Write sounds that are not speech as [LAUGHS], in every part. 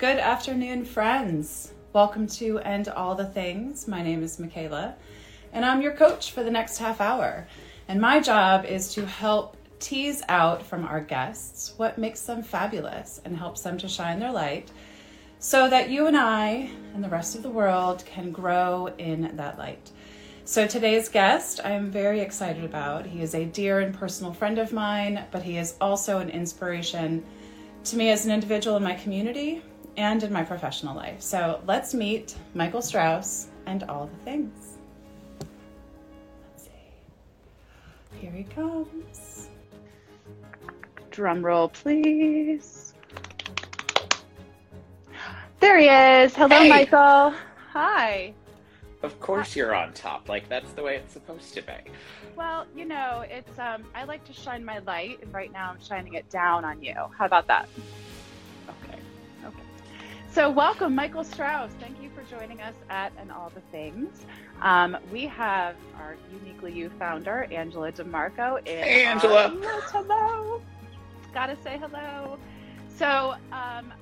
Good afternoon, friends. Welcome to And All the Things. My name is Michaela, and I'm your coach for the next half hour. And my job is to help tease out from our guests what makes them fabulous and helps them to shine their light so that you and I and the rest of the world can grow in that light. So, today's guest I am very excited about. He is a dear and personal friend of mine, but he is also an inspiration to me as an individual in my community and in my professional life. So let's meet Michael Strouse and all the things. Let's see. Here he comes. Drum roll, please. There he is. Hello, hey. Michael. Hi. Of course you're on top. Like that's the way it's supposed to be. Well, you know, it's um I like to shine my light and right now I'm shining it down on you. How about that? So, welcome, Michael Strouse. Thank you for joining us at And All the Things. Um, we have our Uniquely You founder, Angela DeMarco. In hey, Angela. Our, hello. Gotta say hello. So, um,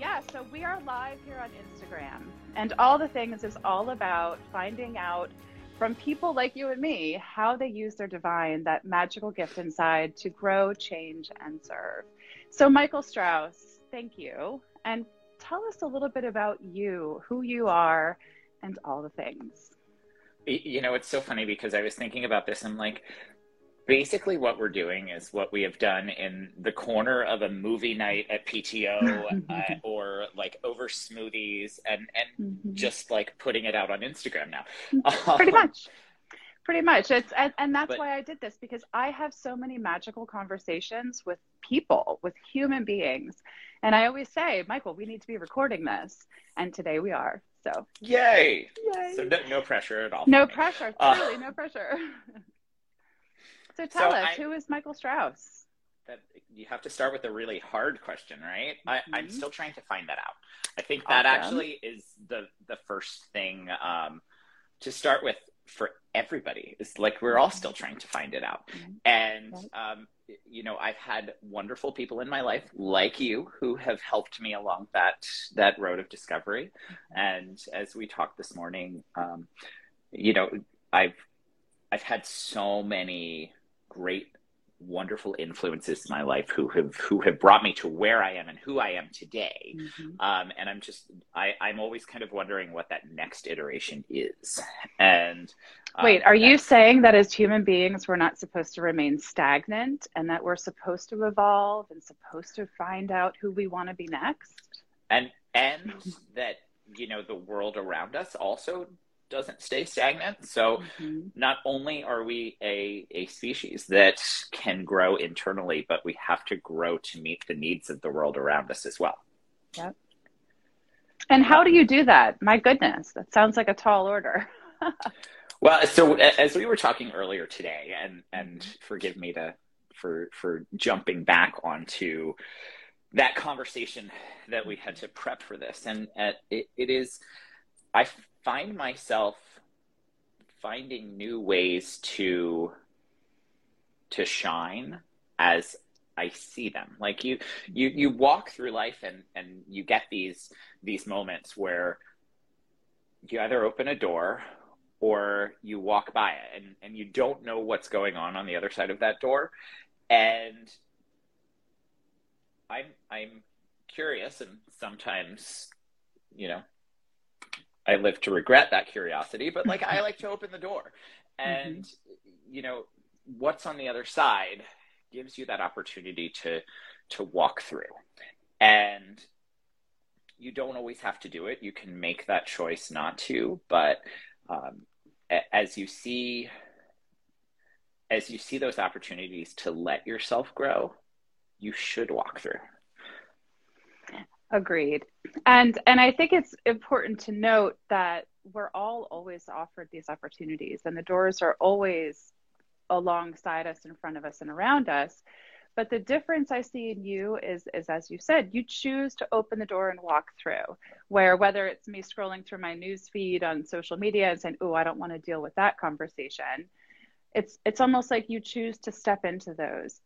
yeah, so we are live here on Instagram. And All the Things is all about finding out from people like you and me how they use their divine, that magical gift inside, to grow, change, and serve. So, Michael Strouse, thank you. And tell us a little bit about you, who you are, and all the things. You know, it's so funny because I was thinking about this and like, basically what we're doing is what we have done in the corner of a movie night at PTO [LAUGHS] uh, or like over smoothies and and mm-hmm. just like putting it out on Instagram now. Pretty much pretty much it's and, and that's but, why i did this because i have so many magical conversations with people with human beings and i always say michael we need to be recording this and today we are so yay, yay. so no, no pressure at all no pressure uh, truly no pressure [LAUGHS] so tell so us I, who is michael strouse that you have to start with a really hard question right mm-hmm. I, i'm still trying to find that out i think that awesome. actually is the the first thing um, to start with for everybody. It's like we're all still trying to find it out. Mm-hmm. And, um, you know, I've had wonderful people in my life like you who have helped me along that, that road of discovery. Mm-hmm. And as we talked this morning, um, you know, I've, I've had so many great wonderful influences in my life who have who have brought me to where I am and who I am today. Mm-hmm. Um, and I'm just I, I'm always kind of wondering what that next iteration is. And um, wait, are you saying that as human beings we're not supposed to remain stagnant and that we're supposed to evolve and supposed to find out who we want to be next? And and that you know the world around us also doesn't stay stagnant. So mm-hmm. not only are we a, a species that can grow internally, but we have to grow to meet the needs of the world around us as well. Yep. And how do you do that? My goodness, that sounds like a tall order. [LAUGHS] well, so as we were talking earlier today, and and mm-hmm. forgive me to for for jumping back onto that conversation that we had to prep for this, and uh, it, it is I find myself finding new ways to to shine as I see them. Like you you you walk through life and and you get these these moments where you either open a door or you walk by it and, and you don't know what's going on on the other side of that door and i'm i'm curious and sometimes you know I live to regret that curiosity, but like I like to open the door. [LAUGHS] And mm-hmm. you know, what's on the other side gives you that opportunity to to walk through. And you don't always have to do it. You can make that choice not to, but um, as you see as you see those opportunities to let yourself grow, you should walk through. Agreed. And and I think it's important to note that we're all always offered these opportunities and the doors are always alongside us, in front of us and around us. But the difference I see in you is, is as you said, you choose to open the door and walk through. Where whether it's me scrolling through my news feed on social media and saying, "Oh, I don't want to deal with that conversation," it's it's almost like you choose to step into those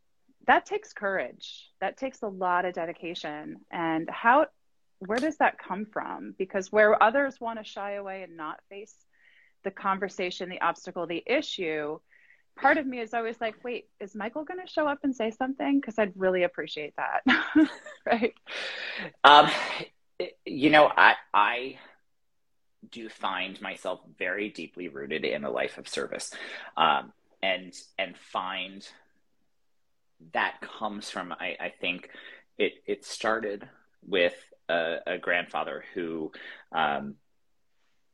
that takes courage. That takes a lot of dedication. And how where does that come from? Because where others want to shy away and not face the conversation, the obstacle, the issue, part of me is always like, wait, is Michael going to show up and say something? Because I'd really appreciate that. [LAUGHS] right. Um, you know, I, I do find myself very deeply rooted in a life of service. Um, and, and find that comes from, I, I think it, it started with a, a grandfather who, um,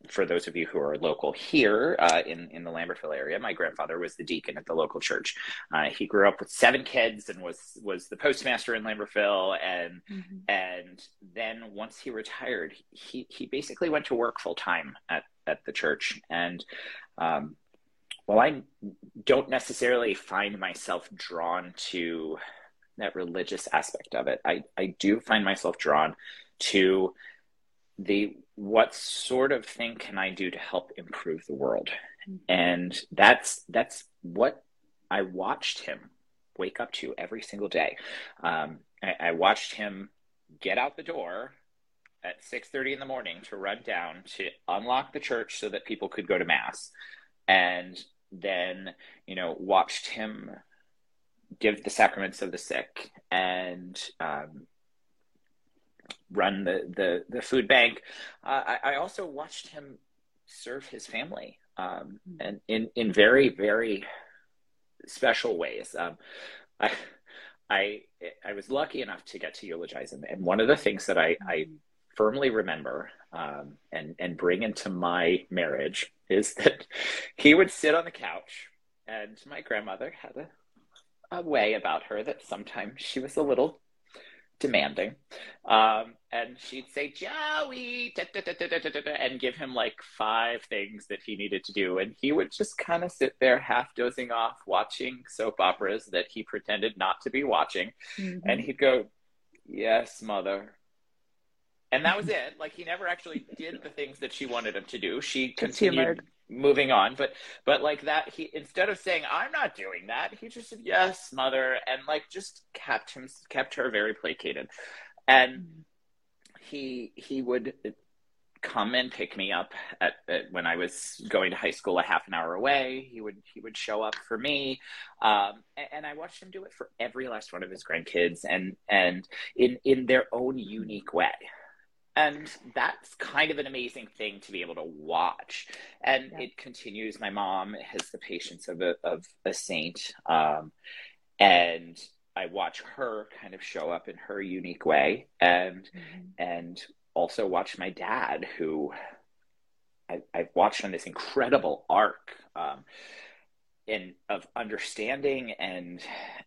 for those of you who are local here uh, in in the Lambertville area, my grandfather was the deacon at the local church. Uh, he grew up with seven kids and was was the postmaster in Lambertville, and mm-hmm. and then once he retired, he he basically went to work full time at at the church. And um, while I don't necessarily find myself drawn to that religious aspect of it, I I do find myself drawn to the what sort of thing can I do to help improve the world? And that's that's what I watched him wake up to every single day. Um, I, I, watched him get out the door at six thirty in the morning to run down to unlock the church so that people could go to mass, and then you know watched him give the sacraments of the sick and um, run the the, the food bank. Uh, I, I, also watched him serve his family, um, and in in very very special ways. Um, I I I was lucky enough to get to eulogize him, and one of the things that I, I firmly remember um, and and bring into my marriage is [LAUGHS] that he would sit on the couch, and my grandmother had a, a way about her that sometimes she was a little demanding. Um, and she'd say, Joey, da, da, da, and give him like five things that he needed to do. And he would just kind of sit there half dozing off, watching soap operas that he pretended not to be watching. Mm-hmm. And he'd go, Yes, mother. And that was it. Like he never actually did the things that she wanted him to do. She continued moving on but but like that he instead of saying i'm not doing that he just said yes mother and like just kept him kept her very placated and mm-hmm. he he would come and pick me up at, at, when I was going to high school a half an hour away. He would he would show up for me, um, and, and, I watched him do it for every last one of his grandkids, and and in in their own unique way and that's kind of an amazing thing to be able to watch and yeah. it continues my mom has the patience of a, of a saint um, and i watch her kind of show up in her unique way and mm-hmm. and also watch my dad who I, have watched on this incredible arc um, in of understanding and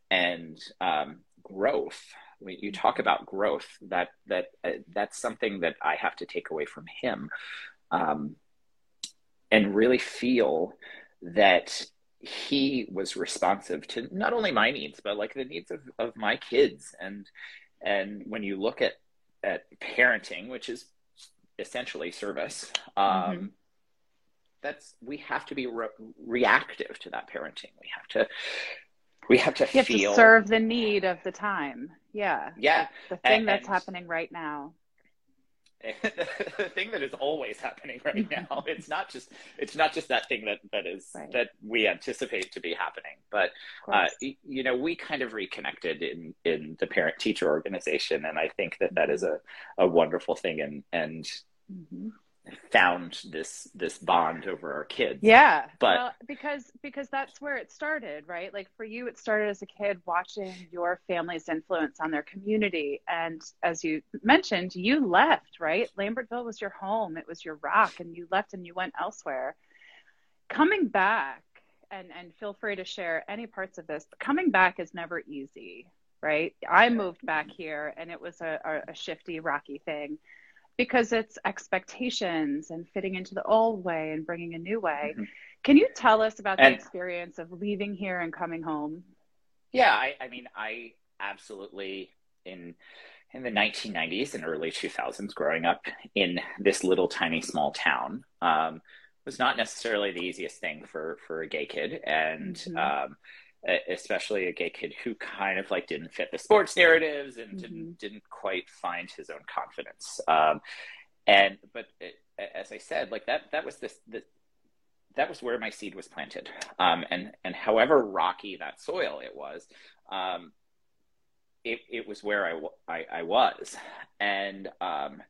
and um, growth when you talk about growth, that that uh, that's something that I have to take away from him, um, and really feel that he was responsive to not only my needs but like the needs of, of my kids and and when you look at at parenting which is essentially service um, mm-hmm. that's we have to be re- reactive to that parenting we have to we have to you feel have to serve the need of the time. Yeah. Yeah. The thing and, that's and happening right now. [LAUGHS] The thing that is always happening right now it's not just it's not just that thing that that is right. that we anticipate to be happening but uh, you know we kind of reconnected in in the parent teacher organization and i think that that is a, a wonderful thing and and mm-hmm found this this bond over our kids. Yeah. But well, because because that's where it started right? Like for you it started as a kid watching your family's influence on their community. And as you mentioned you left right? Lambertville was your home. It was your rock and you left and you went elsewhere. Coming back and and feel free to share any parts of this coming back is never easy right? I moved back here and it was a, a shifty rocky thing because it's expectations and fitting into the old way and bringing a new way. Mm-hmm. Can you tell us about and, the experience of leaving here and coming home? Yeah, I, I mean, I absolutely in in the 1990s and early 2000s, growing up in this little tiny small town, um, was not necessarily the easiest thing for for a gay kid, and mm-hmm. um, especially a gay kid who kind of like didn't fit the sports narratives and mm-hmm. didn't didn't quite find his own confidence. Um, and but it, as I said, like that that was this the that was where my seed was planted. Um, and and however rocky that soil it was, um, it it was where I I, I was, and um,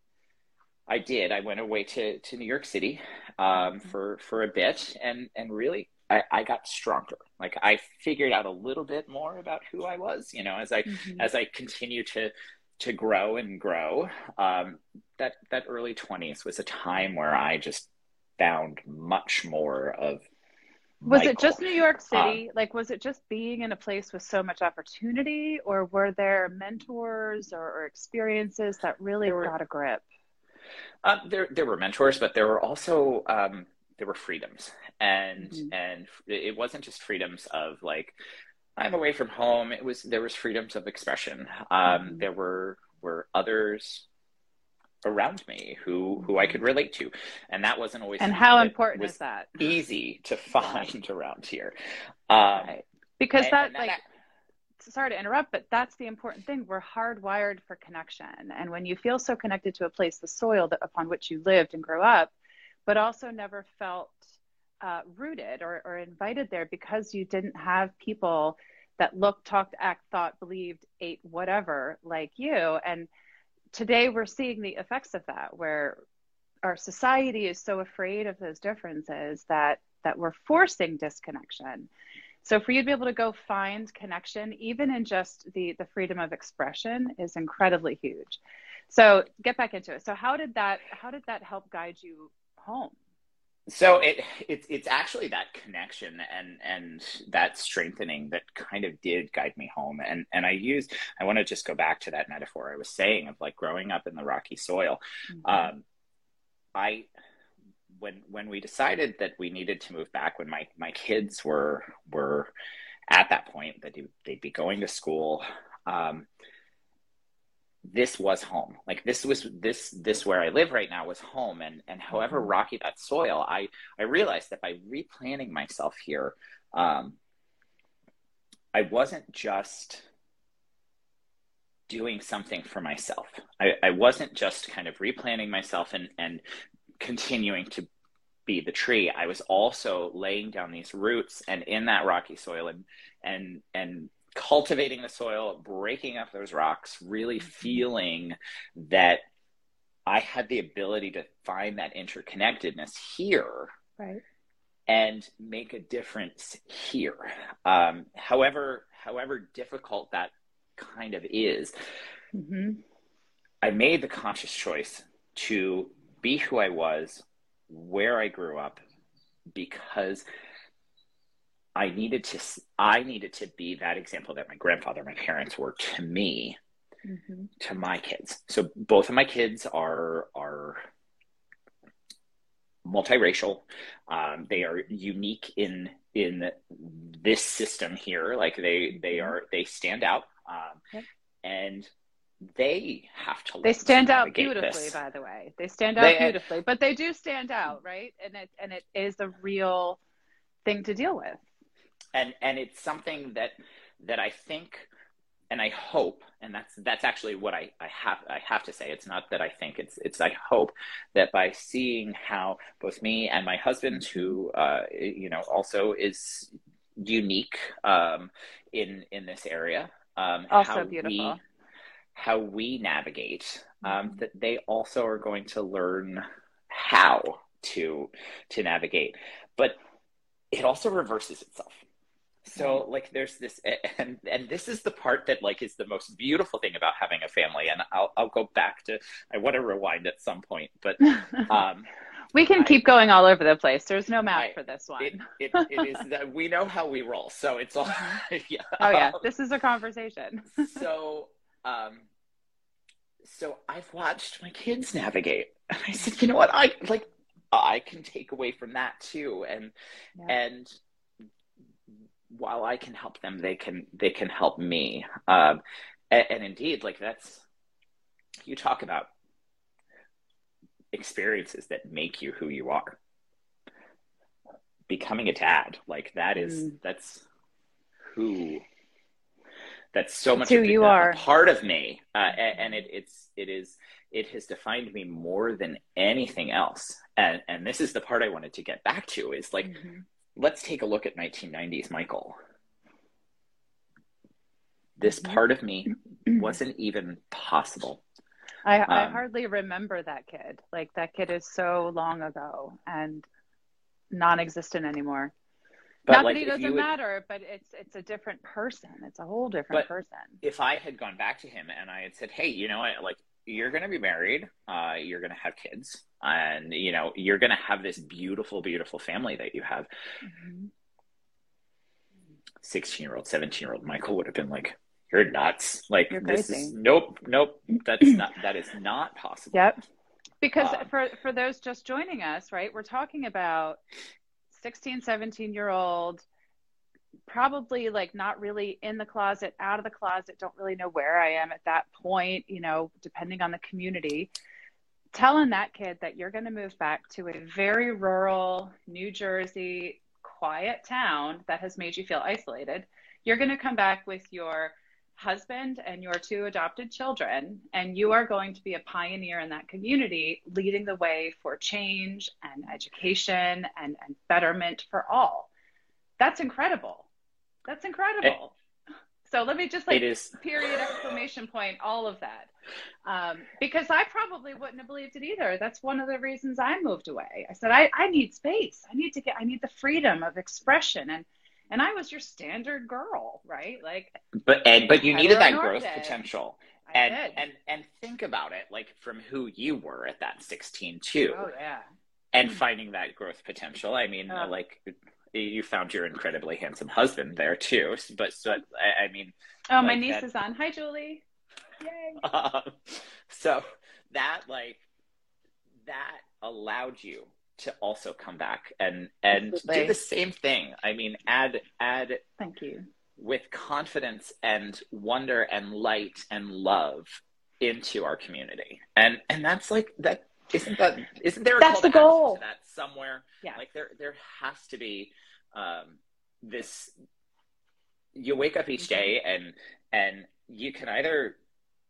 I did. I went away to, to New York City um, mm-hmm. for for a bit, and and really I, I got stronger. Like I figured out a little bit more about who I was. You know, as I mm-hmm. as I continue to to grow and grow. Um, that that early twenties was a time where I just found much more of. Was Michael. it just New York City? Um, like, was it just being in a place with so much opportunity, or were there mentors or, or experiences that really were, got a grip? Uh, there, there were mentors, but there were also um, there were freedoms, and mm-hmm. and it wasn't just freedoms of like I'm away from home. It was there was freedoms of expression. Um, mm-hmm. There were were others around me who who I could relate to, and that wasn't always. And how important is that? Easy to find [LAUGHS] around here, um, right. because and, that and like. That, sorry to interrupt, but that's the important thing. We're hardwired for connection. And when you feel so connected to a place, the soil that, upon which you lived and grew up, but also never felt uh, rooted or, or invited there because you didn't have people that looked, talked, act, thought, believed, ate, whatever like you. And today we're seeing the effects of that, where our society is so afraid of those differences that that we're forcing disconnection. So for you to be able to go find connection, even in just the the freedom of expression, is incredibly huge. So get back into it. So how did that how did that help guide you home? So it it's it's actually that connection and and that strengthening that kind of did guide me home. And and I use I want to just go back to that metaphor I was saying of like growing up in the rocky soil. Mm-hmm. Um, I when when we decided that we needed to move back when my my kids were were at that point that they'd be going to school. Um, this was home. Like this was this this where i live right now was home. And and however mm-hmm. rocky that soil i i realized that by replanting myself here um i wasn't just doing something for myself. I i wasn't just kind of replanting myself and and continuing to be the tree. I was also laying down these roots and in that rocky soil and and and cultivating the soil, breaking up those rocks, really mm-hmm. feeling that I had the ability to find that interconnectedness here. Right. And make a difference here. Um, however, however difficult that kind of is, mm-hmm. I made the conscious choice to be who I was, where I grew up, because I needed to I needed to be that example that my grandfather, my parents were to me, mm-hmm. to my kids. So both of my kids are are multiracial. Um, they are unique in in this system here. Like they they mm-hmm. are they stand out, um, and they have to. They stand out beautifully, this. by the way. They stand out they, beautifully, but they do stand out, right? And it and it is a real thing to deal with and and it's something that that I think and I hope, and that's that's actually what I, I have I have to say. It's not that I think it's it's I hope that by seeing how both me and my husband, who uh, you know also is unique um, in in this area, um, also how beautiful. We, how we navigate, um, mm-hmm. that they also are going to learn how to to navigate, but it also reverses itself so like there's this and and this is the part that like is the most beautiful thing about having a family and i'll, I'll go back to i want to rewind at some point but [LAUGHS] um we can I, keep going all over the place. There's no map I, for this one. it, it, it is [LAUGHS] that we know how we roll so it's all [LAUGHS] yeah. oh yeah. This is a conversation. So um so i've watched my kids navigate and i said you know what? I like i can take away from that too and yeah. and while I can help them, they can they can help me. Um, and, and indeed, like that's you talk about experiences that make you who you are. Becoming a dad, like that is mm. that's who that's so much who you are part of me uh, and, and it, it's it is it has defined me more than anything else and and this is the part i wanted to get back to is like mm-hmm. Let's take a look at 1990s michael this mm-hmm. part of me [CLEARS THROAT] wasn't even possible I, um, I hardly remember that kid like that kid is so long ago and non-existent anymore but Not like, that he doesn't would, matter, but it's it's a different person. It's a whole different person. If I had gone back to him and I had said, "Hey, you know what? Like, you're going to be married. Uh, you're going to have kids, and you know, you're going to have this beautiful, beautiful family that you have." Sixteen-year-old, mm-hmm. seventeen-year-old Michael would have been like, "You're nuts! Like, you're this is nope, nope. That's not [CLEARS THROAT] that is not possible." Yep. Because um, for for those just joining us, right, we're talking about 16, 17 year old, probably like not really in the closet, out of the closet, don't really know where I am at that point, you know, depending on the community. Telling that kid that you're going to move back to a very rural New Jersey, quiet town that has made you feel isolated. You're going to come back with your husband and your two adopted children, and you are going to be a pioneer in that community, leading the way for change and education and, and betterment for all. That's incredible. That's incredible. It, so let me just like period exclamation point all of that um, because i probably wouldn't have believed it either that's one of the reasons i moved away i said I, I need space i need to get i need the freedom of expression and and I was your standard girl, right? Like, but and but you needed that growth day. potential, I and did. and and think about it, like from who you were at that sixteen too. Oh yeah, and finding that growth potential. I mean, oh. like you found your incredibly handsome husband there too. But so I, I mean, oh, like my niece that, is on. Hi, Julie. Yay. Uh, [LAUGHS] so that like that allowed you to also come back and and Absolutely. do the same thing. I mean, add add. Thank you. With confidence and wonder and light and love into our community, and and that's like that. Isn't that isn't there? that's the goal. that somewhere. Yeah. Like there there has to be um, this. You wake up each day and and you can either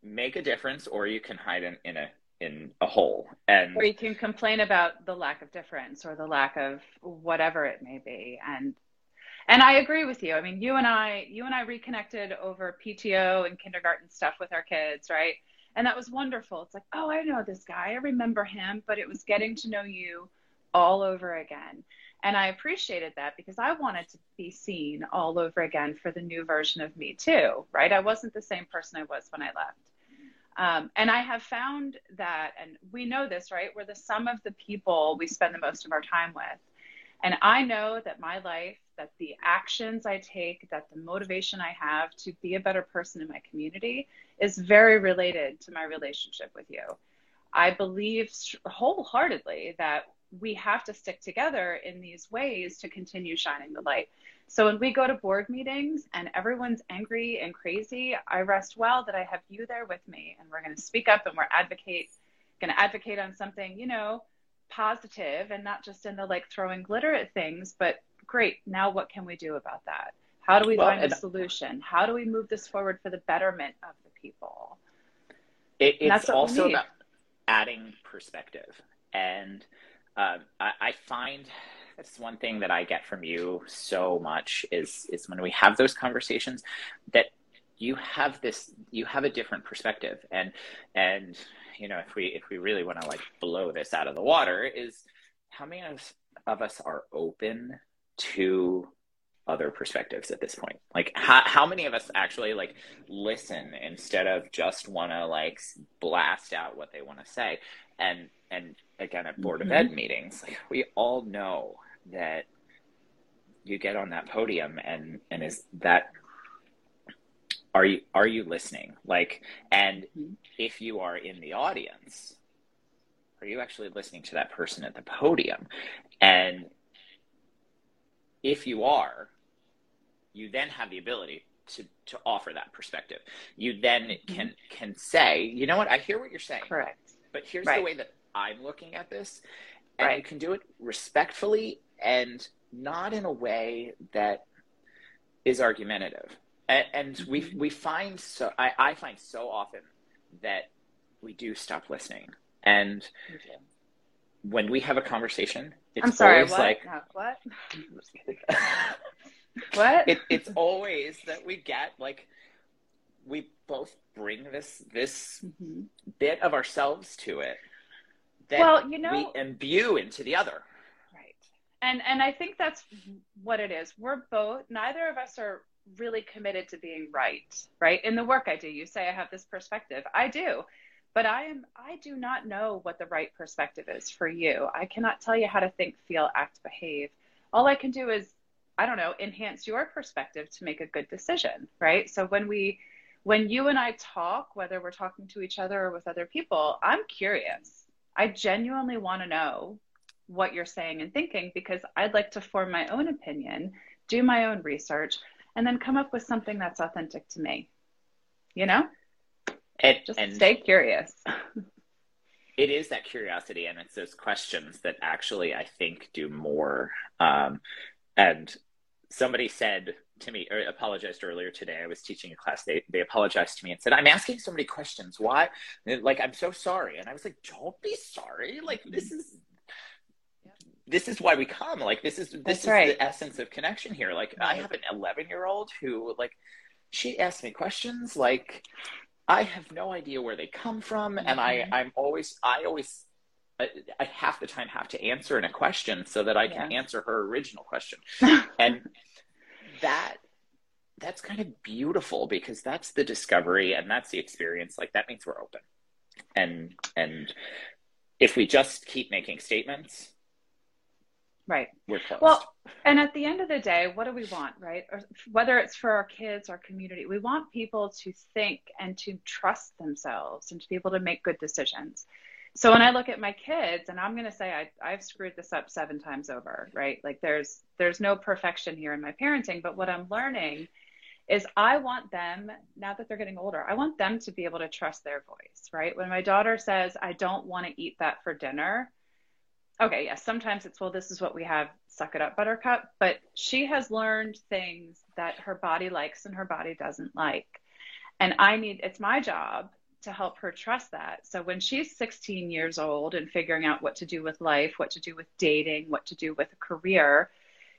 make a difference or you can hide in, in a in a hole. And or you can complain about the lack of difference or the lack of whatever it may be. And and i agree with you. I mean you and i you and i reconnected over pto and kindergarten stuff with our kids right? And that was wonderful. It's like oh i know this guy. I remember him but it was getting to know you all over again and i appreciated that because i wanted to be seen all over again for the new version of me too right i wasn't the same person i was when i left um, and I have found that, and we know this, right? We're the sum of the people we spend the most of our time with. And I know that my life, that the actions I take, that the motivation I have to be a better person in my community is very related to my relationship with you. I believe wholeheartedly that we have to stick together in these ways to continue shining the light. So when we go to board meetings and everyone's angry and crazy, I rest well that I have you there with me and we're going to speak up and we're advocate going to advocate on something, you know, positive and not just in the like throwing glitter at things, but great. Now what can we do about that? How do we well, find a solution? How do we move this forward for the betterment of the people? It, it's also about adding perspective. And uh, I, I find that's one thing that I get from you so much is is when we have those conversations that you have this you have a different perspective. And and you know if we if we really want to like blow this out of the water is how many of, of us are open to other perspectives at this point? Like how, how many of us actually like listen instead of just want to like blast out what they want to say and and again at board mm-hmm. of ed meetings like we all know that you get on that podium and and is that are you are you listening like and mm-hmm. if you are in the audience are you actually listening to that person at the podium and if you are you then have the ability to to offer that perspective you then mm-hmm. can can say you know what i hear what you're saying correct but here's right. the way that i'm looking at this and right. you can do it respectfully and not in a way that is argumentative. And, and mm-hmm. we, we find so, I, I find so often that we do stop listening. And when we have a conversation, it's I'm sorry, always what? like, no, what? [LAUGHS] what? It, it's always that we get like, we both bring this this mm-hmm. bit of ourselves to it that well, you know, we imbue into the other. Right. And and I think that's what it is. We're both neither of us are really committed to being right, right? In the work I do, you say I have this perspective. I do. But I am I do not know what the right perspective is for you. I cannot tell you how to think, feel, act, behave. All I can do is I don't know, enhance your perspective to make a good decision, right? So when we when you and I talk, whether we're talking to each other or with other people, I'm curious. I genuinely want to know what you're saying and thinking because I'd like to form my own opinion, do my own research, and then come up with something that's authentic to me. You know? And, Just stay curious. [LAUGHS] it is that curiosity and it's those questions that actually I think do more. Um, and somebody said to me or apologized earlier today. I was teaching a class. They they apologized to me and said, "I'm asking so many questions. Why? Like, I'm so sorry." And I was like, "Don't be sorry. Like, this is." This is why we come. Like this is this That's is right. the essence of connection here. Like I have an 11 year old who like she asks me questions like I have no idea where they come from, and I mm-hmm. I'm always I always I, I, half the time have to answer in a question so that I can yeah. answer her original question. [LAUGHS] and that that's kind of beautiful because that's the discovery and that's the experience. Like that means we're open. And and if we just keep making statements right. we're closed. well and at the end of the day what do we want right? Or whether it's for our kids our community we want people to think and to trust themselves and to be able to make good decisions so when I look at my kids, and I'm going to say I, I've screwed this up seven times over, right? Like there's there's no perfection here in my parenting, but what I'm learning is I want them now that they're getting older, I want them to be able to trust their voice, right? When my daughter says I don't want to eat that for dinner, okay, yes, sometimes it's well, this is what we have, suck it up, Buttercup. But she has learned things that her body likes and her body doesn't like, and I need it's my job to help her trust that. So when she's 16 years old and figuring out what to do with life, what to do with dating, what to do with a career,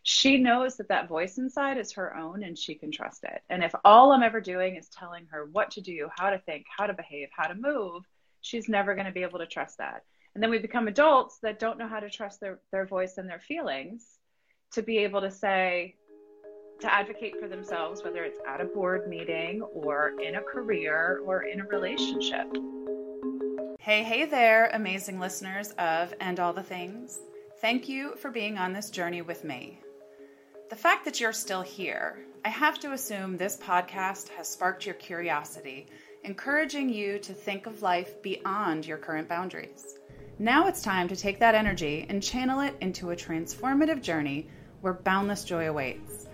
she knows that that voice inside is her own and she can trust it. And if all I'm ever doing is telling her what to do, how to think, how to behave, how to move, she's never going to be able to trust that. And then we become adults that don't know how to trust their, their voice and their feelings to be able to say, to advocate for themselves, whether it's at a board meeting or in a career or in a relationship. Hey, hey there, amazing listeners of And All the Things. Thank you for being on this journey with me. The fact that you're still here, I have to assume this podcast has sparked your curiosity, encouraging you to think of life beyond your current boundaries. Now it's time to take that energy and channel it into a transformative journey where boundless joy awaits.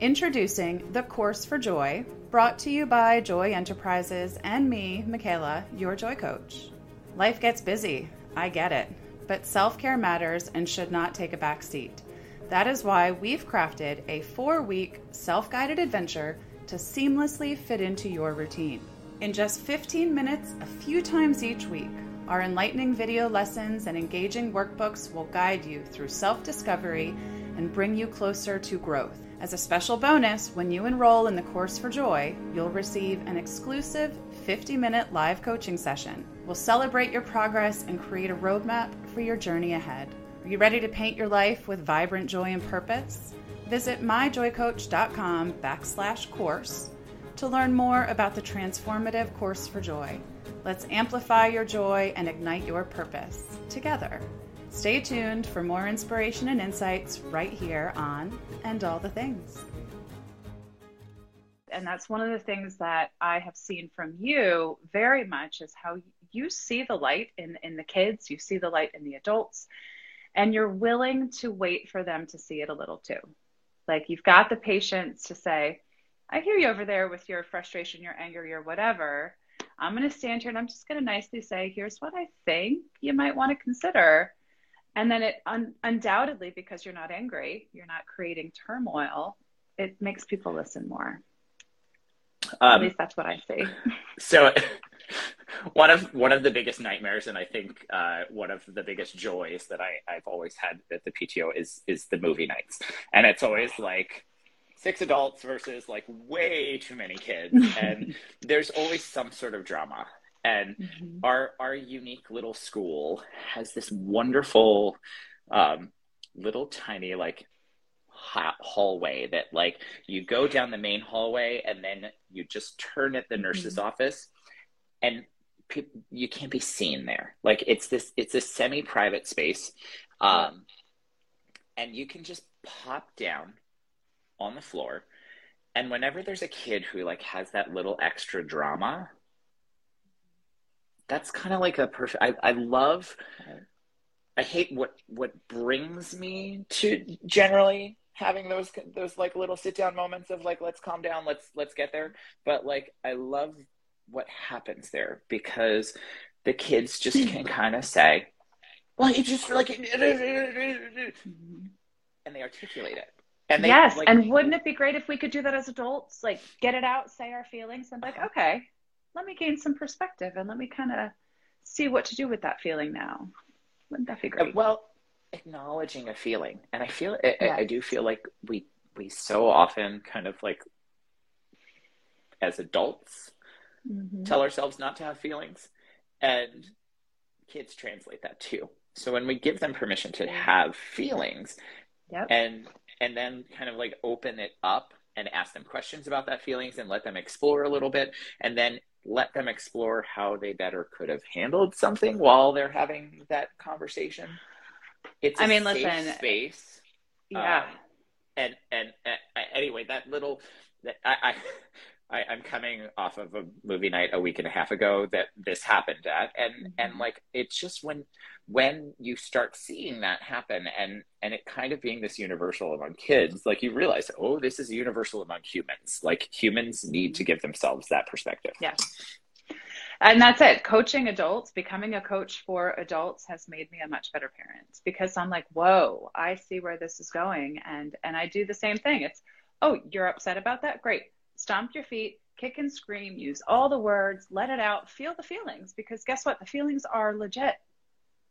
Introducing The Course for Joy, brought to you by Joy Enterprises and me, Michaela, your joy coach. Life gets busy, I get it, but self care matters and should not take a back seat. That is why we've crafted a four week self guided adventure to seamlessly fit into your routine. In just 15 minutes, a few times each week, our enlightening video lessons and engaging workbooks will guide you through self discovery and bring you closer to growth. As a special bonus, when you enroll in the Course for Joy, you'll receive an exclusive 50 minute live coaching session. We'll celebrate your progress and create a roadmap for your journey ahead. Are you ready to paint your life with vibrant joy and purpose? Visit myjoycoach.com backslash course to learn more about the transformative Course for Joy. Let's amplify your joy and ignite your purpose together. Stay tuned for more inspiration and insights right here on And All the Things. And that's one of the things that I have seen from you very much is how you see the light in, in the kids, you see the light in the adults, and you're willing to wait for them to see it a little too. Like you've got the patience to say, I hear you over there with your frustration, your anger, your whatever. I'm going to stand here and I'm just going to nicely say, here's what I think you might want to consider and then it un- undoubtedly because you're not angry you're not creating turmoil it makes people listen more. Um, At least that's what I see. [LAUGHS] So, [LAUGHS] one of one of the biggest nightmares, and I think uh, one of the biggest joys that I, I've always had at the PTO is is the movie nights, and it's always like six adults versus like way too many kids, [LAUGHS] and there's always some sort of drama. And mm-hmm. our our unique little school has this wonderful um, little tiny like hallway that like you go down the main hallway and then you just turn at the nurse's mm-hmm. office and pe- you can't be seen there like it's this it's a semi-private space um, and you can just pop down on the floor and whenever there's a kid who like has that little extra drama that's kind of like a perfect I, I love I hate what what brings me to generally having those those like little sit down moments of like let's calm down let's let's get there. But like I love what happens there because the kids just can [LAUGHS] kind of say well you just like [LAUGHS] and they articulate it. And they, yes like, and wouldn't it be great if we could do that as adults? Like get it out say our feelings and like uh-huh. okay let me gain some perspective and let me kind of see what to do with that feeling now wouldn't that be great? Well, acknowledging a feeling, and I feel I, I do feel like we we so often kind of like as adults mm-hmm. tell ourselves not to have feelings, and kids translate that too. So when we give them permission to have feelings, yep. and and then kind of like open it up and ask them questions about that feelings and let them explore a little bit and then let them explore how they better could have handled something while they're having that conversation. It's I mean, listen, space. Yeah. Um, and, and, and anyway, that little that I, I I, am coming off of a movie night a week and a half ago that this happened at, and mm-hmm. and like it's just when when you start seeing that happen and and it kind of being this universal among kids like you realize oh this is universal among humans. Like humans need to give themselves that perspective. Yeah. And that's it. Coaching adults becoming a coach for adults has made me a much better parent because i'm like whoa i see where this is going. And and i do the same thing. It's oh you're upset about that? Great stomp your feet kick and scream use all the words let it out feel the feelings because guess what the feelings are legit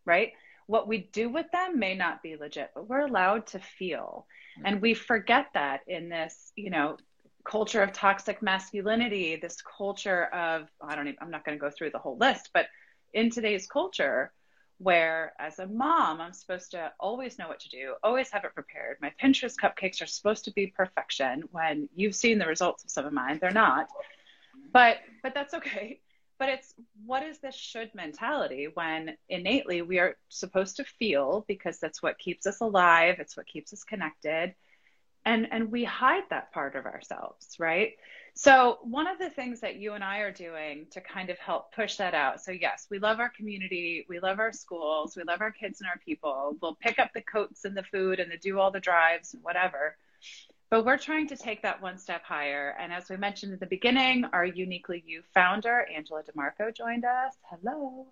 right? What we do with them may not be legit, but we're allowed to feel. And we forget that in this, you know, culture of toxic masculinity, this culture of, I don't even, I'm not going to go through the whole list, but in today's culture, where as a mom, I'm supposed to always know what to do, always have it prepared. My Pinterest cupcakes are supposed to be perfection when you've seen the results of some of mine. They're not. But but that's okay but it's what is this should mentality when innately we are supposed to feel because that's what keeps us alive it's what keeps us connected and and we hide that part of ourselves right so one of the things that you and i are doing to kind of help push that out so yes we love our community we love our schools we love our kids and our people we'll pick up the coats and the food and the do all the drives and whatever but we're trying to take that one step higher. And as we mentioned at the beginning, our Uniquely You founder, Angela DeMarco, joined us. Hello.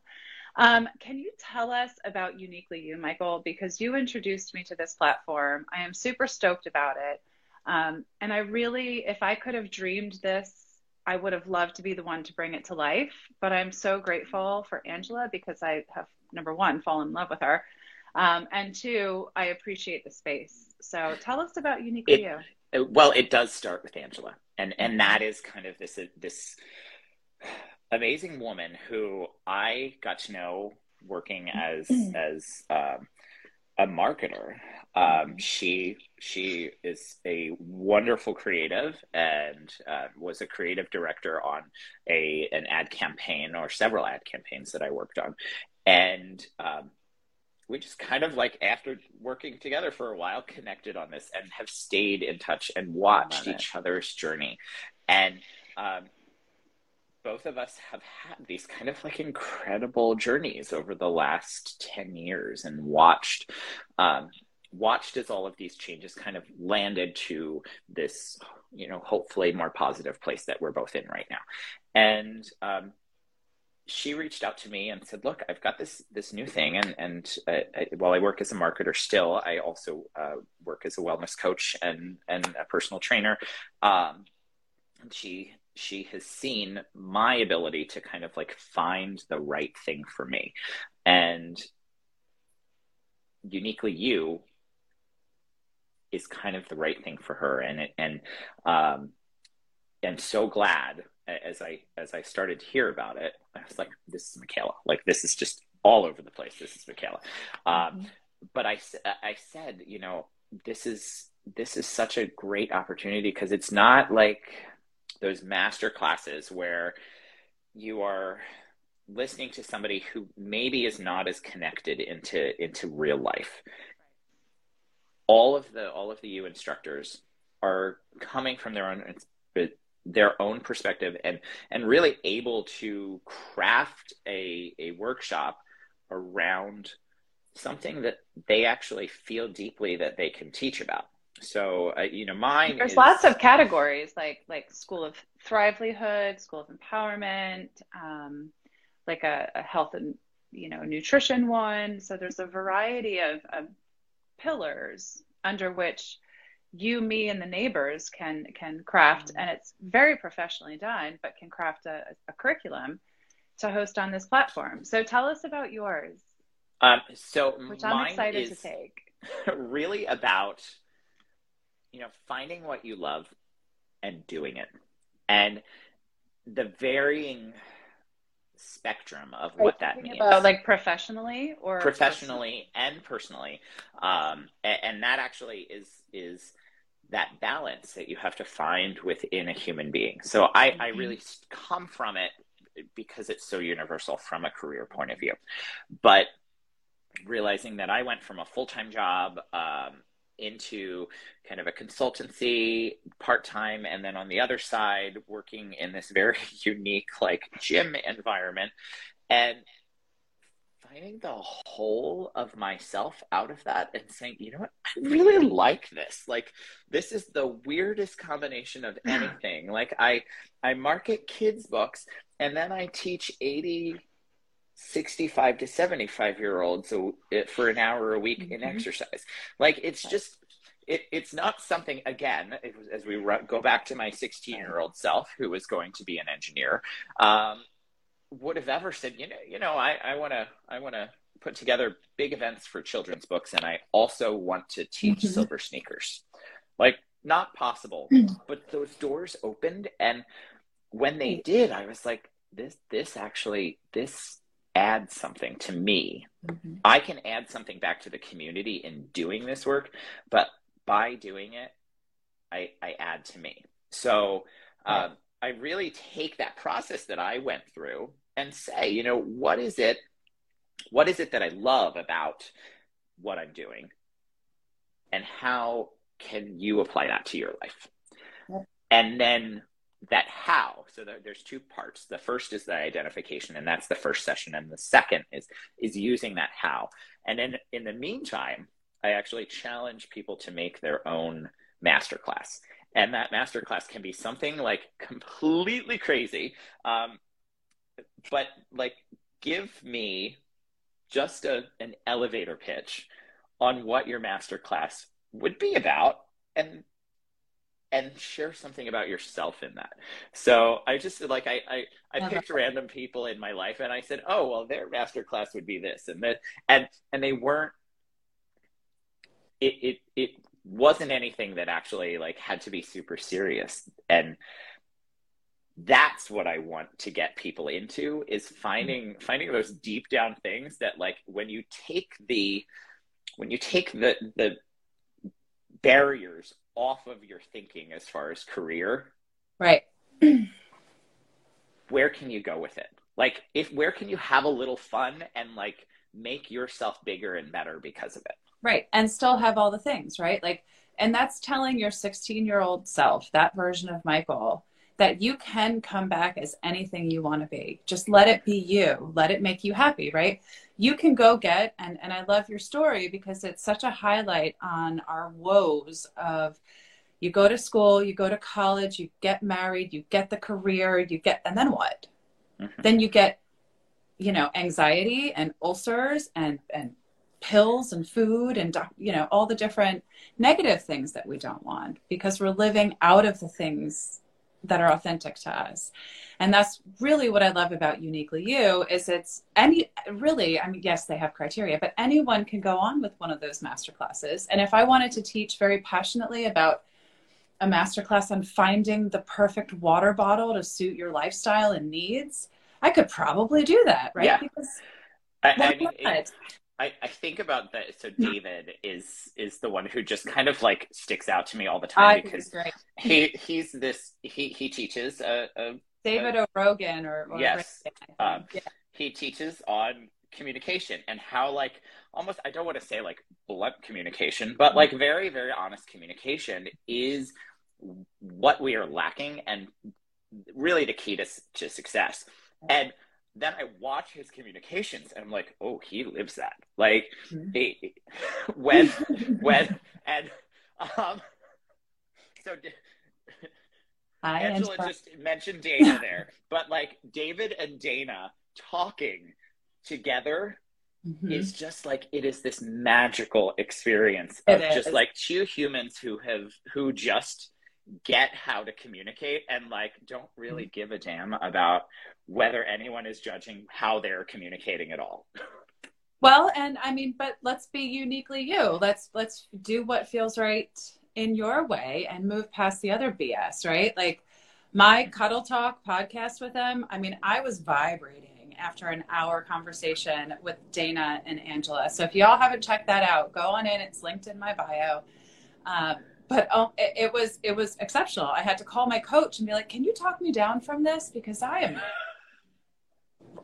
Um, can you tell us about Uniquely You, Michael? Because you introduced me to this platform. I am super stoked about it. Um, and I really, if I could have dreamed this, I would have loved to be the one to bring it to life. But I'm so grateful for Angela because I have, number one, fallen in love with her. Um, and two, I appreciate the space. So tell us about Uniquely it, You. Well, it does start with Angela, and and mm-hmm. that is kind of this this amazing woman who I got to know working as mm-hmm. as um, a marketer. Um, she she is a wonderful creative and uh, was a creative director on a an ad campaign or several ad campaigns that I worked on, and um, we just kind of like after working together for a while connected on this and have stayed in touch and watched each other's journey and um, both of us have had these kind of like incredible journeys over the last 10 years and watched um, watched as all of these changes kind of landed to this you know hopefully more positive place that we're both in right now and um, she reached out to me and said, "Look, I've got this this new thing, and and uh, I, while I work as a marketer still, I also uh, work as a wellness coach and and a personal trainer. Um, she she has seen my ability to kind of like find the right thing for me, and uniquely you is kind of the right thing for her, and it, and um, I'm so glad as I as I started to hear about it, I was like, "This is Michaela. Like this is just all over the place. This is Michaela." Um, mm-hmm. But I I said, you know, this is this is such a great opportunity because it's not like those master classes where you are listening to somebody who maybe is not as connected into into real life. All of the all of the u instructors are coming from their own their own perspective and and really able to craft a a workshop around something that they actually feel deeply that they can teach about so uh, you know mine there's is... lots of categories like like school of thrivelihood school of empowerment um, like a, a, health and you know nutrition one so there's a variety of, of pillars under which you, me, and the neighbors can can craft, mm-hmm. and it's very professionally done, but can craft a, a curriculum to host on this platform. So tell us about yours. Um, so which I'm excited to take. [LAUGHS] Really about you know finding what you love and doing it, and the varying spectrum of what that means. About, like professionally or professionally personally? and personally, um, and, and, that actually is is that balance that you have to find within a human being. So I, mm-hmm. I really come from it because it's so universal from a career point of view. But realizing that I went from a full time job um, into kind of a consultancy part time, and then on the other side, working in this very [LAUGHS] unique like gym environment. And finding the whole of myself out of that and saying, you know what, I really like this. Like this is the weirdest combination of anything. like I I market kids books and then I teach 80 65 to 75 year olds for an hour a week mm-hmm. in exercise. Like it's just it, it's not something again as we go back to my 16 year old self who was going to be an engineer um, would have ever said, you know, you know, I want to, I want to put together big events for children's books, and I also want to teach mm-hmm. silver sneakers. Like, not possible. [CLEARS THROAT] But those doors opened, and when they did, I was like, this, this actually, this adds something to me. Mm-hmm. I can add something back to the community in doing this work, but by doing it, I, I add to me. So. Um, I really take that process that I went through and say, you know, what is it? What is it that I love about what I'm doing? And how can you apply that to your life? Yep. And then that how. So there's two parts. The first is the identification, and that's the first session. And the second is is using that how. And then in the meantime, I actually challenge people to make their own masterclass and that masterclass can be something like completely crazy um, but like give me just a, an elevator pitch on what your masterclass would be about and and share something about yourself in that. So i just like i i, I picked random people in my life and i said oh well their masterclass would be this and that and and they weren't it it it wasn't anything that actually like had to be super serious and that's what i want to get people into is finding mm-hmm. finding those deep down things that like when you take the when you take the the barriers off of your thinking as far as career right [CLEARS THROAT] where can you go with it like if where can you have a little fun and like make yourself bigger and better because of it Right. And still have all the things, right? Like, and that's telling your 16 year old self, that version of Michael, that you can come back as anything you want to be. Just let it be you. Let it make you happy, right? You can go get, and, and I love your story because it's such a highlight on our woes of you go to school, you go to college, you get married, you get the career, you get, and then what? Mm-hmm. Then you get, you know, anxiety and ulcers and, and pills and food and you know all the different negative things that we don't want because we're living out of the things that are authentic to us. And that's really what i love about uniquely you is it's any really i mean yes they have criteria but anyone can go on with one of those master classes. And if i wanted to teach very passionately about a master class on finding the perfect water bottle to suit your lifestyle and needs i could probably do that right? Yeah. because I, I mean, it, I, I think about that. So David is is the one who just kind of like sticks out to me all the time I because he he's this he he teaches a, a David a, O'Rogan or, or yes um, yeah. he teaches on communication and how like almost I don't want to say like blunt communication but like very very honest communication is what we are lacking and really the key to to success and then I watch his communications and I'm like, oh, he lives that. Like, mm-hmm. he, [LAUGHS] when, [LAUGHS] when, and, um, so Hi, Angela just mentioned Dana there, but like David and Dana talking together mm-hmm. is just like it is this magical experience of just like two humans who have who just get how to communicate and like don't really mm-hmm. give a damn about whether anyone is judging how they're communicating at all. [LAUGHS] Well, and I mean, but let's be uniquely you. Let's let's do what feels right in your way and move past the other BS, right? Like my Cuddle Talk podcast with them, I mean, I was vibrating after an hour conversation with Dana and Angela. So if y'all haven't checked that out, go on in. It's linked in my bio. Um, but um, it, it, was it was exceptional. I had to call my coach and be like, "Can you talk me down from this because I am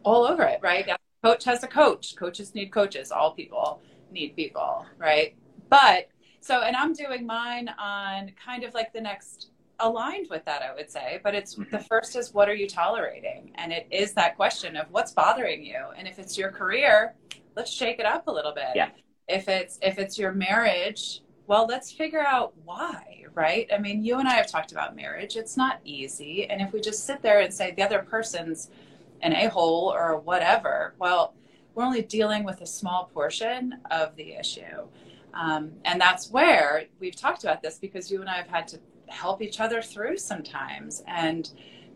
all over it." Right? Coach has a coach. Coaches need coaches. All people need people. Right? But so, and I'm doing mine on kind of like the next aligned with that, I would say. But it's the mm-hmm. first is what are you tolerating, and it is that question of what's bothering you, and if it's your career, let's shake it up a little bit. Yeah. If it's if it's your marriage well, let's figure out why, right? I mean, you and I have talked about marriage. It's not easy. And if we just sit there and say the other person's an a hole or whatever, well, we're only dealing with a small portion of the issue. Um, and that's where we've talked about this because you and I have had to help each other through sometimes. And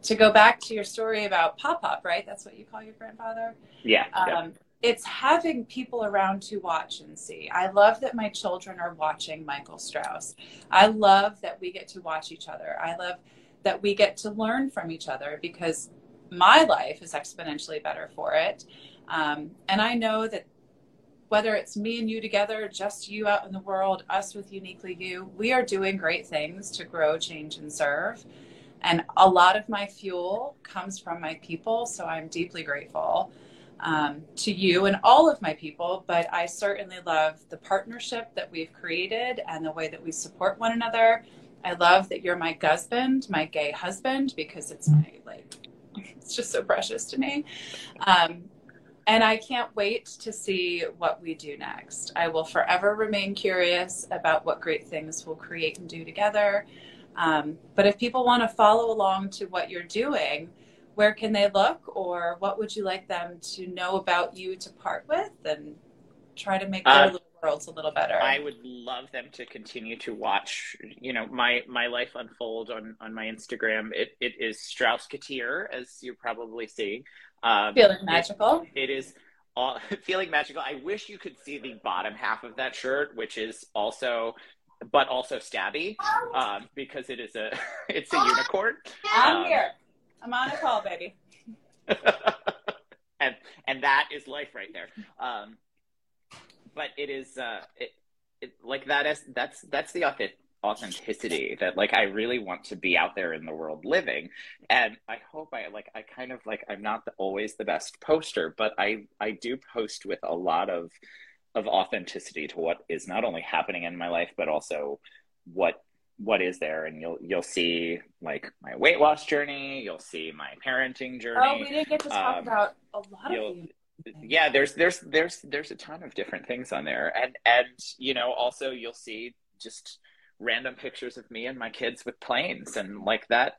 to go back to your story about Pop Pop, right? That's what you call your grandfather? Yeah. Um, yeah it's having people around to watch and see. I love that my children are watching Michael Strouse. I love that we get to watch each other. I love that we get to learn from each other because my life is exponentially better for it. Um, and I know that whether it's me and you together, just you out in the world, us with Uniquely You, we are doing great things to grow, change, and serve. And a lot of my fuel comes from my people, so I'm deeply grateful um, to you and all of my people, but I certainly love the partnership that we've created and the way that we support one another. I love that you're my husband, my gay husband, because it's my like, [LAUGHS] it's just so precious to me. Um, and I can't wait to see what we do next. I will forever remain curious about what great things we'll create and do together. Um, but if people want to follow along to what you're doing, where can they look or what would you like them to know about you to part with and try to make their uh, little worlds a little better? I would love them to continue to watch you know my my life unfold on on my instagram. It, it is strouseketeer as you're probably seeing. Um, feeling magical? It, it is all, [LAUGHS] feeling magical. I wish you could see the bottom half of that shirt which is also but also stabby um, because it is a [LAUGHS] it's a unicorn. I'm um, here I'm on a call, baby. [LAUGHS] and and that is life right there. Um, but it is uh, it, it like that is that's that's the authenticity that like I really want to be out there in the world living, and I hope I like I kind of like I'm not the, always the best poster, but I I do post with a lot of of authenticity to what is not only happening in my life but also what what is there and you'll you'll see like my weight loss journey you'll see my parenting journey oh we didn't get to talk um, about a lot of yeah there's there's there's there's a ton of different things on there and and you know also you'll see just random pictures of me and my kids with planes and like that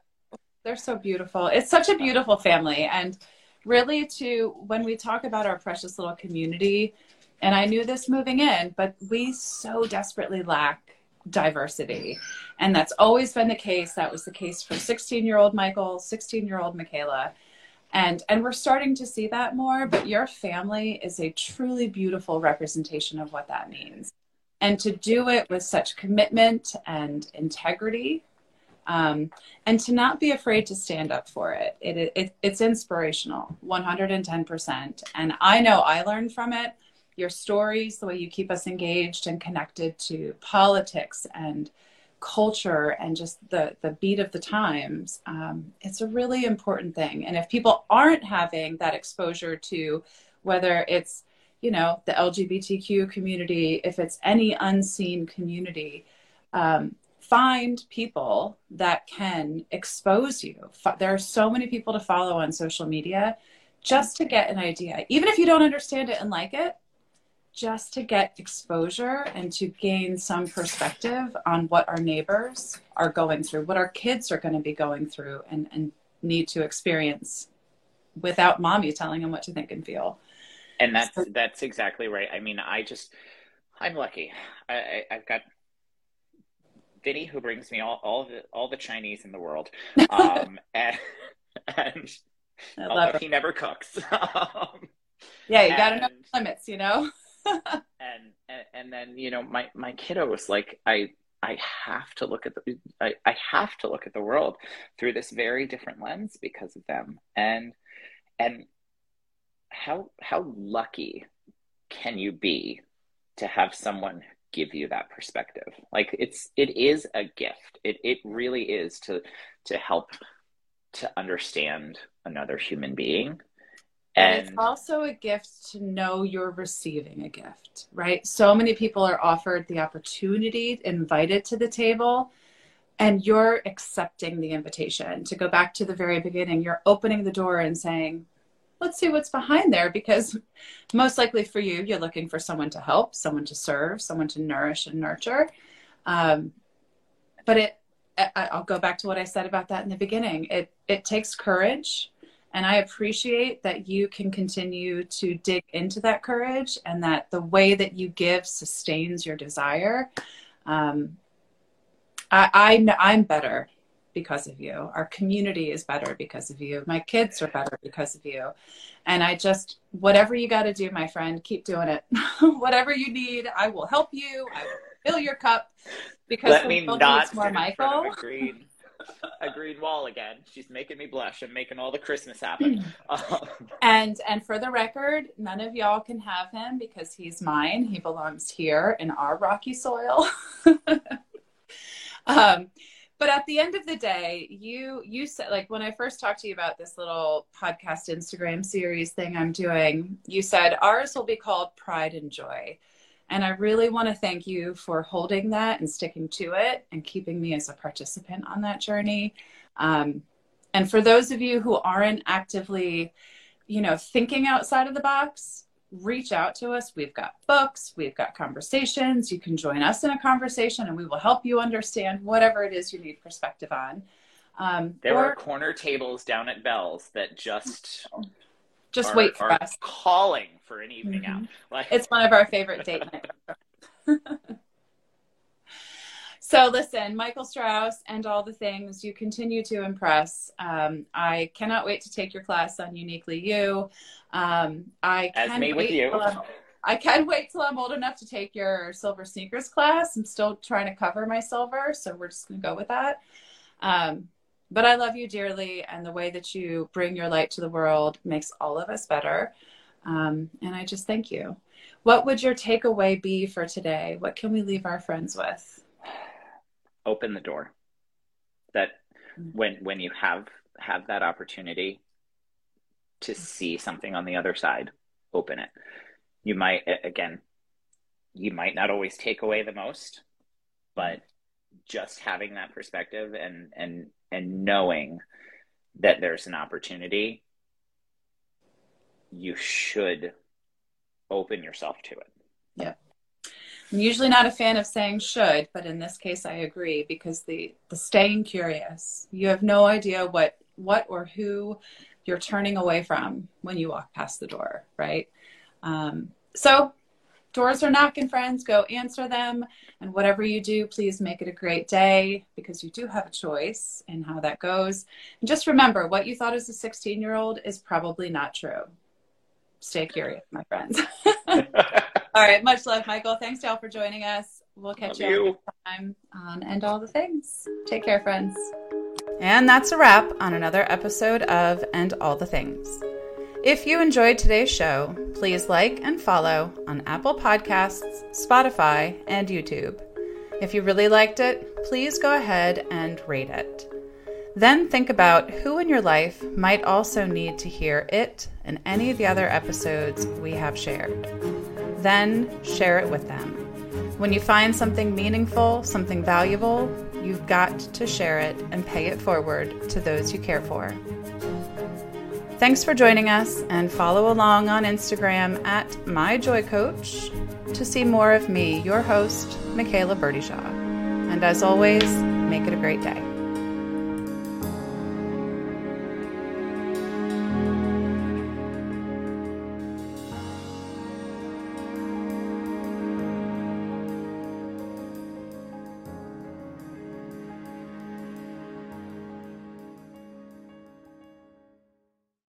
they're so beautiful. It's such a beautiful family and really to when we talk about our precious little community and I knew this moving in, but we so desperately lack diversity. And that's always been the case. That was the case for 16 year old Michael, 16 year old Michaela. And, and we're starting to see that more, but your family is a truly beautiful representation of what that means. And to do it with such commitment and integrity, um, and to not be afraid to stand up for it. It, it. It's inspirational, 110%. And I know I learned from it your stories, the way you keep us engaged and connected to politics and culture and just the, the beat of the times, um, it's a really important thing. And if people aren't having that exposure to whether it's, you know, the LGBTQ community, if it's any unseen community, um, find people that can expose you. There are so many people to follow on social media just to get an idea. Even if you don't understand it and like it, just to get exposure and to gain some perspective on what our neighbors are going through, what our kids are going to be going through and, and need to experience without mommy telling them what to think and feel. And that's so, that's exactly right. I mean, I just I'm lucky. I, I, have got Vinny who brings me all, all the all the Chinese in the world, um, [LAUGHS] and, and although he never cooks. [LAUGHS] um, yeah, you got to know limits, you know. [LAUGHS] and, and and then you know my my kiddos like I I have to look at the I, I have to look at the world through this very different lens because of them. And and how how lucky can you be to have someone give you that perspective? Like it's it is a gift. It it really is to to help to understand another human being and, it's also a gift to know you're receiving a gift, right? So many people are offered the opportunity, invited to the table, and you're accepting the invitation. To go back to the very beginning, you're opening the door and saying, let's see what's behind there because [LAUGHS] most likely for you you're looking for someone to help someone to serve someone to nourish and nurture um, but it i'll go back to what i said about that in the beginning it it takes courage and I appreciate that you can continue to dig into that courage and that the way that you give sustains your desire. Um, I, I, I'm better because of you. Our community is better because of you. My kids are better because of you. And I just, whatever you got to do, my friend, keep doing it. [LAUGHS] whatever you need, I will help you. I will fill your cup because Let me not more Michael [LAUGHS] a green wall again. She's making me blush and making all the Christmas happen. [LAUGHS] and and for the record, none of y'all can have him because he's mine. He belongs here in our rocky soil. [LAUGHS] um, but at the end of the day, you you said like when I first talked to you about this little podcast Instagram series thing I'm doing, you said ours will be called Pride and Joy. And I really want to thank you for holding that and sticking to it and keeping me as a participant on that journey. Um, and for those of you who aren't actively, you know, thinking outside of the box, reach out to us. We've got books, we've got conversations. You can join us in a conversation and we will help you understand whatever it is you need perspective on. Um, there or, are corner tables down at Bell's that just just are, wait for us. Calling for an evening mm-hmm. out. [LAUGHS] Like... It's one of our favorite date [LAUGHS] nights. [LAUGHS] so listen, Michael Strouse and all the things you continue to impress. Um, I cannot wait to take your class on Uniquely You. Um, I As can me wait with you. I can wait till I'm old enough to take your silver sneakers class. I'm still trying to cover my silver, so we're just gonna go with that. Um, but I love you dearly, and the way that you bring your light to the world makes all of us better. Um, and I just thank you. What would your takeaway be for today? What can we leave our friends with? Open the door. That mm-hmm. when when you have have that opportunity to see something on the other side, open it. You might again, you might not always take away the most, but just having that perspective and and and knowing that there's an opportunity, you should open yourself to it. Yeah. I'm usually not a fan of saying should, but in this case I agree because the the staying curious. You have no idea what what or who you're turning away from when you walk past the door, right? Um, so doors are knocking, friends. Go answer them. And whatever you do, please make it a great day because you do have a choice in how that goes. And just remember what you thought as a 16 year old is probably not true. Stay curious, my friends. [LAUGHS] all right. Much love, Michael. Thanks, y'all, for joining us. We'll catch you, you. next time on And All the Things. Take care, friends. And that's a wrap on another episode of And All the Things. If you enjoyed today's show, please like and follow on Apple Podcasts, Spotify, and YouTube. If you really liked it, please go ahead and rate it. Then think about who in your life might also need to hear it and any of the other episodes we have shared. Then share it with them. When you find something meaningful, something valuable, you've got to share it and pay it forward to those you care for. Thanks for joining us and follow along on Instagram at MyJoyCoach to see more of me, your host, Michaela Birdyshaw. And as always, make it a great day.